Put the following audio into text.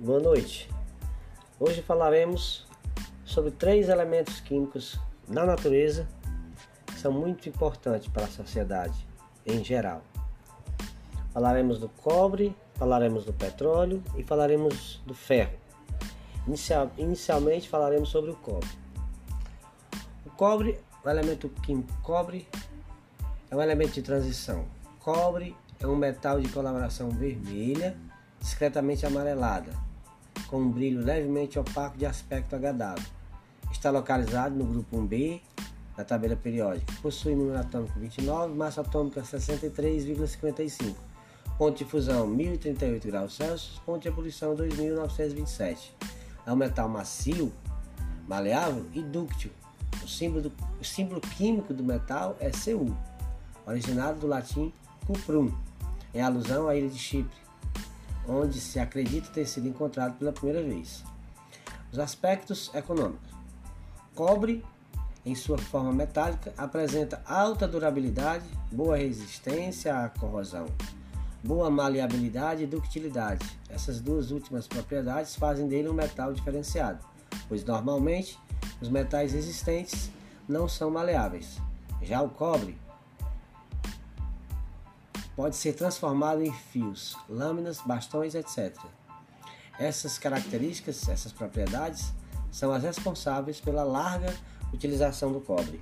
Boa noite. Hoje falaremos sobre três elementos químicos na natureza que são muito importantes para a sociedade em geral. Falaremos do cobre, falaremos do petróleo e falaremos do ferro. Inicial, inicialmente falaremos sobre o cobre. O cobre, o elemento químico cobre, é um elemento de transição. Cobre é um metal de coloração vermelha, discretamente amarelada, com um brilho levemente opaco de aspecto agradável. Está localizado no grupo 1B da tabela periódica. Possui número atômico 29, massa atômica 63,55. Ponto de fusão 1038 graus Celsius, ponto de ebulição 2927. É um metal macio, maleável e dúctil. O símbolo, do, o símbolo químico do metal é Cu, originado do latim cuprum, em alusão à ilha de Chipre, onde se acredita ter sido encontrado pela primeira vez. Os aspectos econômicos. Cobre, em sua forma metálica, apresenta alta durabilidade, boa resistência à corrosão, boa maleabilidade e ductilidade. Essas duas últimas propriedades fazem dele um metal diferenciado, pois normalmente os metais existentes não são maleáveis. Já o cobre pode ser transformado em fios, lâminas, bastões, etc. Essas características, essas propriedades, são as responsáveis pela larga utilização do cobre.